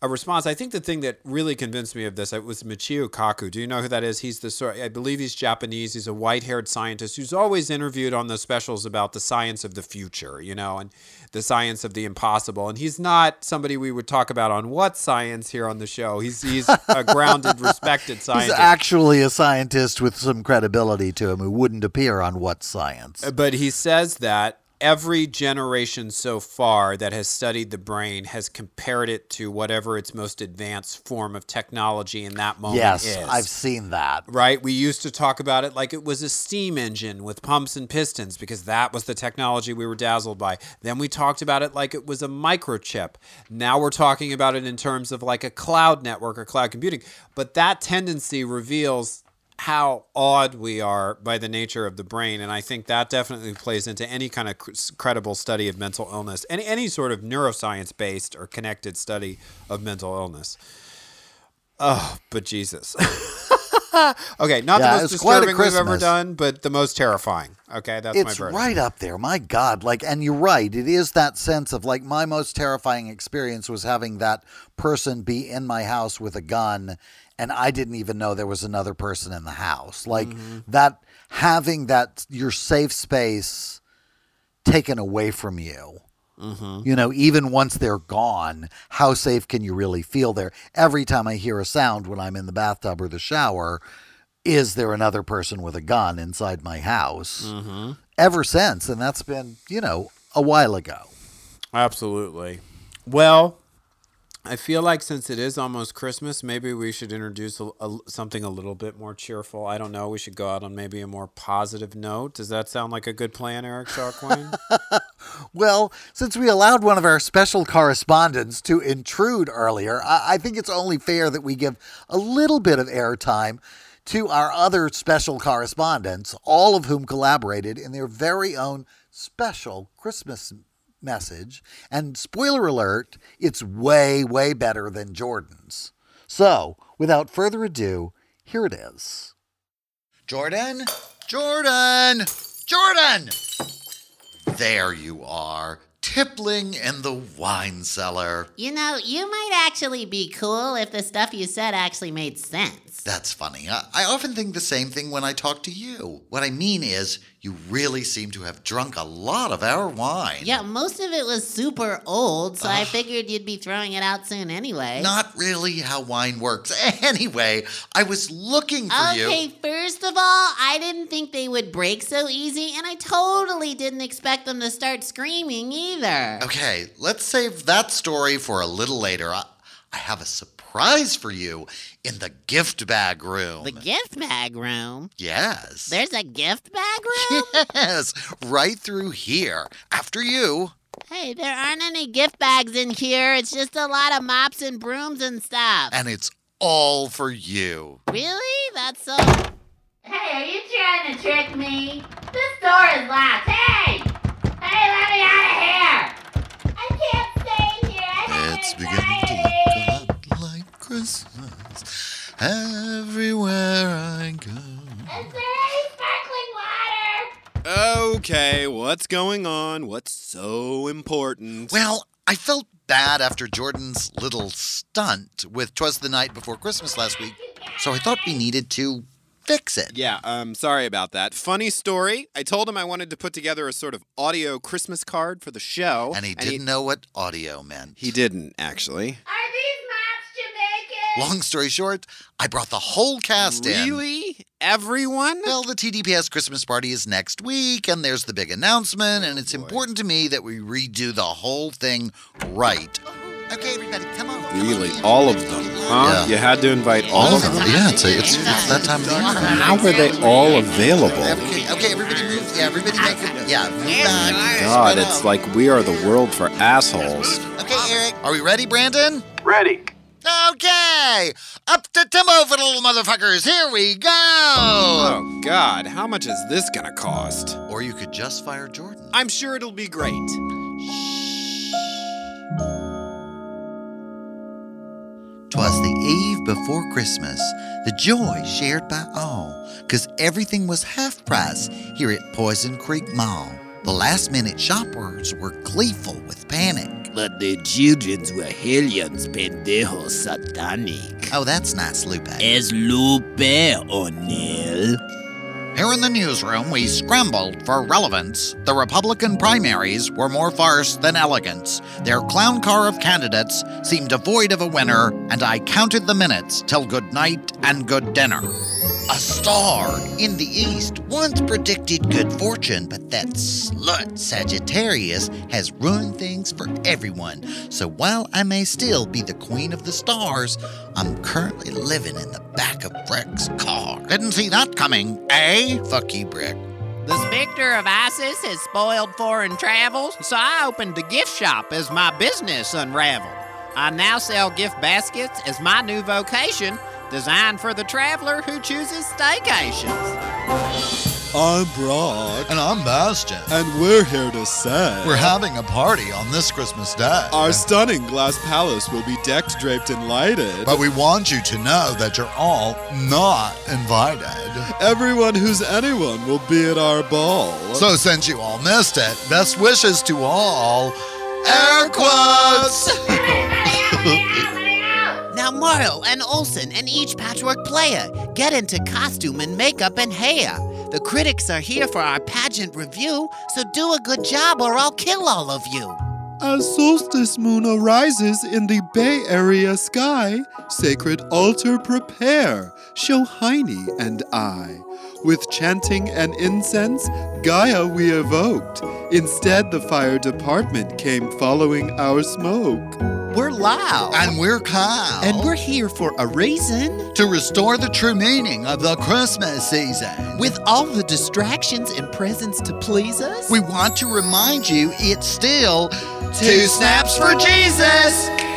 a response. I think the thing that really convinced me of this it was Michio Kaku. Do you know who that is? He's the sort. I believe he's Japanese. He's a white-haired scientist who's always interviewed on the specials about the science of the future, you know, and the science of the impossible. And he's not somebody we would talk about on what science here on the show. He's he's a grounded, respected scientist. He's actually a scientist with some credibility to him who wouldn't appear on What Science. But he says that every generation so far that has studied the brain has compared it to whatever its most advanced form of technology in that moment Yes, is. I've seen that. right? We used to talk about it like it was a steam engine with pumps and pistons because that was the technology we were dazzled by. Then we talked about it like it was a microchip. Now we're talking about it in terms of like a cloud network or cloud computing. But that tendency reveals how awed we are by the nature of the brain and i think that definitely plays into any kind of cr- credible study of mental illness any, any sort of neuroscience based or connected study of mental illness oh but jesus okay not Yeah, the most it's disturbing we've ever done but the most terrifying okay that's my it's verdict right up there. My God. Like, and you're right. It is that sense of like my most terrifying experience was having that person be in my house with a gun and I didn't even know there was another person in the house. Like Mm-hmm. that having that your safe space taken away from you. Mm-hmm. You know, even once they're gone, how safe can you really feel there? Every time I hear a sound when I'm in the bathtub or the shower, is there another person with a gun inside my house? Mm-hmm. Ever since, and that's been, you know, a while ago. Absolutely. Well, I feel like since it is almost Christmas, maybe we should introduce a, a- something a little bit more cheerful. I don't know. We should go out on maybe a more positive note. Does that sound like a good plan, Eric Shaw Quinn? Well, since we allowed one of our special correspondents to intrude earlier, I, I think it's only fair that we give a little bit of airtime to our other special correspondents, all of whom collaborated in their very own special Christmas message. And spoiler alert, it's way, way better than Jordan's. So, without further ado, here it is. Jordan? Jordan! Jordan! There you are, tippling in the wine cellar. You know, you might actually be cool if the stuff you said actually made sense. That's funny. I, I often think the same thing when I talk to you. What I mean is, you really seem to have drunk a lot of our wine. Yeah, most of it was super old, so I figured you'd be throwing it out soon anyway. Not really how wine works. Anyway, I was looking for you. Okay, first of all, I didn't think they would break so easy, and I totally didn't expect them to start screaming either. Okay, let's save that story for a little later. I, I have a surprise for you in the gift bag room. The gift bag room? yes. There's a gift bag room? Yes, right through here. After you. hey, there aren't any gift bags in here. It's just a lot of mops and brooms and stuff. And it's all for you. Really? That's so. Hey, are you trying to trick me? This door is locked. Hey! Hey, let me out of here! I can't stay here. I It's beginning Christmas everywhere I go. Is there any sparkling water? Okay, what's going on? What's so important? Well, I felt bad after Jordan's little stunt with Twas the Night Before Christmas last week, so I thought we needed to fix it. Yeah, um, sorry about that. Funny story. I told him I wanted to put together a sort of audio Christmas card for the show. And he didn't know what audio meant. He didn't, actually. Are Long story short, I brought the whole cast in. Really? Everyone? Well, the TDPS Christmas party is next week, and there's the big announcement, and oh, it's important to me that we redo the whole thing right. Okay, everybody, come on. come on Really? in. All of them? Huh? Yeah. You had to invite all of them? Yeah, it's, it's, it's that time of the year. How were they all available? Okay, okay, everybody move. Yeah, everybody make it. Yeah, move back. God, it's like we are the world for assholes. Okay, Eric. Are we ready, Brandon? Ready. Okay. Up to Timbo for the little motherfuckers. Here we go. Oh, God. How much is this gonna cost? Or you could just fire Jordan. I'm sure it'll be great. Twas the eve before Christmas, the joy shared by all, 'cause everything was half price here at Poison Creek Mall. The last minute shoppers were gleeful with panic. But the childrens were hellions pendejos satanic. Oh, that's nice, Lupe. Es Lupe O'Neill. Here in the newsroom, we scrambled for relevance. The Republican primaries were more farce than elegance. Their clown car of candidates seemed devoid of a winner, and I counted the minutes till good night and good dinner. A star in the east once predicted good fortune, but that slut Sagittarius has ruined things for everyone. So while I may still be the queen of the stars, I'm currently living in the back of Brick's car. Didn't see that coming, eh? Fuck you, Brick. The specter of ISIS has spoiled foreign travels, so I opened a gift shop as my business unraveled. I now sell gift baskets as my new vocation, designed for the traveler who chooses staycations. I'm Brock, And I'm Bastion. and we're here to say We're having a party on this Christmas day. our stunning glass palace will be decked, draped, and lighted. But we want you to know that you're all not invited. Everyone who's anyone will be at our ball. So since you all missed it, best wishes to all. Air quotes! Now, Morrow and Olson and each patchwork player get into costume and makeup and hair. The critics are here for our pageant review, so do a good job or I'll kill all of you. As solstice moon arises in the Bay Area sky, sacred altar prepare, show Heine and I. With chanting and incense, Gaia we evoked. Instead, the fire department came following our smoke. We're loud. And we're Kyle. And we're here for a reason. to restore the true meaning of the Christmas season. With all the distractions and presents to please us. We want to remind you it's still two snaps for Jesus.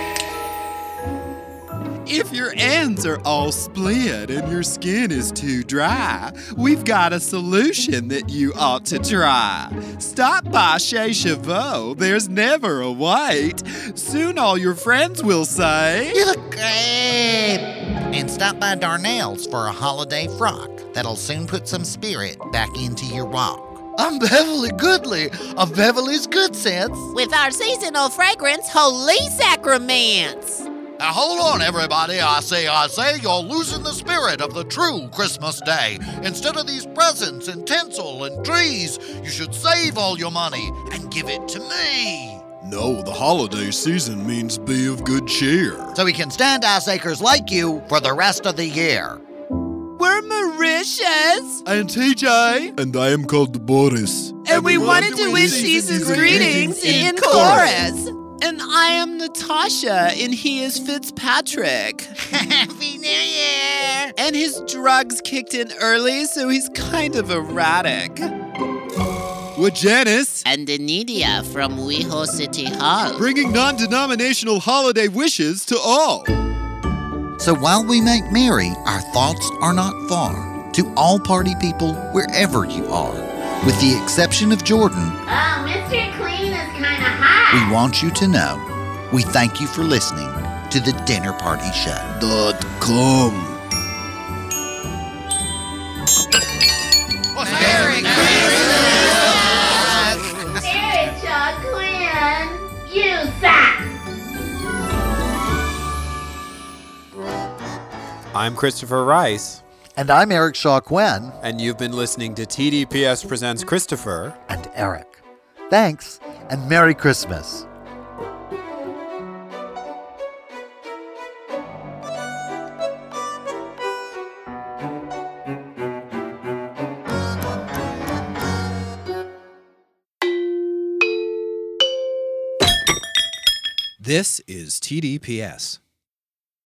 If your ends are all split and your skin is too dry, we've got a solution that you ought to try. Stop by Chez Chavot, there's never a wait. Soon all your friends will say, You look great. And stop by Darnell's for a holiday frock that'll soon put some spirit back into your walk. I'm Beverly Goodley of Beverly's Good Sense. With our seasonal fragrance, Holy Sacraments. Now hold on, everybody. I say, I say, you're losing the spirit of the true Christmas day. Instead of these presents and tinsel and trees, you should save all your money and give it to me. No, the holiday season means be of good cheer. So we can stand ass acres like you for the rest of the year. We're Mauritius. And TJ. And I am called Boris. And we wanted to wish Jesus greetings in chorus. And I am Natasha, and he is Fitzpatrick. Happy New Year! And his drugs kicked in early, so he's kind of erratic. We're Janice, And Anidia from WeHo City Hall. bringing non denominational holiday wishes to all. So while we make merry, our thoughts are not far. To all party people, wherever you are, with the exception of Jordan, ah, Oh, Mr. Clean is kind of hot. we want you to know we thank you for listening to the Dinner Party Show. Dot com. Merry Sarah you suck. I'm Christopher Rice, And I'm Eric Shaw Quinn and you've been listening to TDPS Presents Christopher. and Eric. Thanks and Merry Christmas. This is TDPS.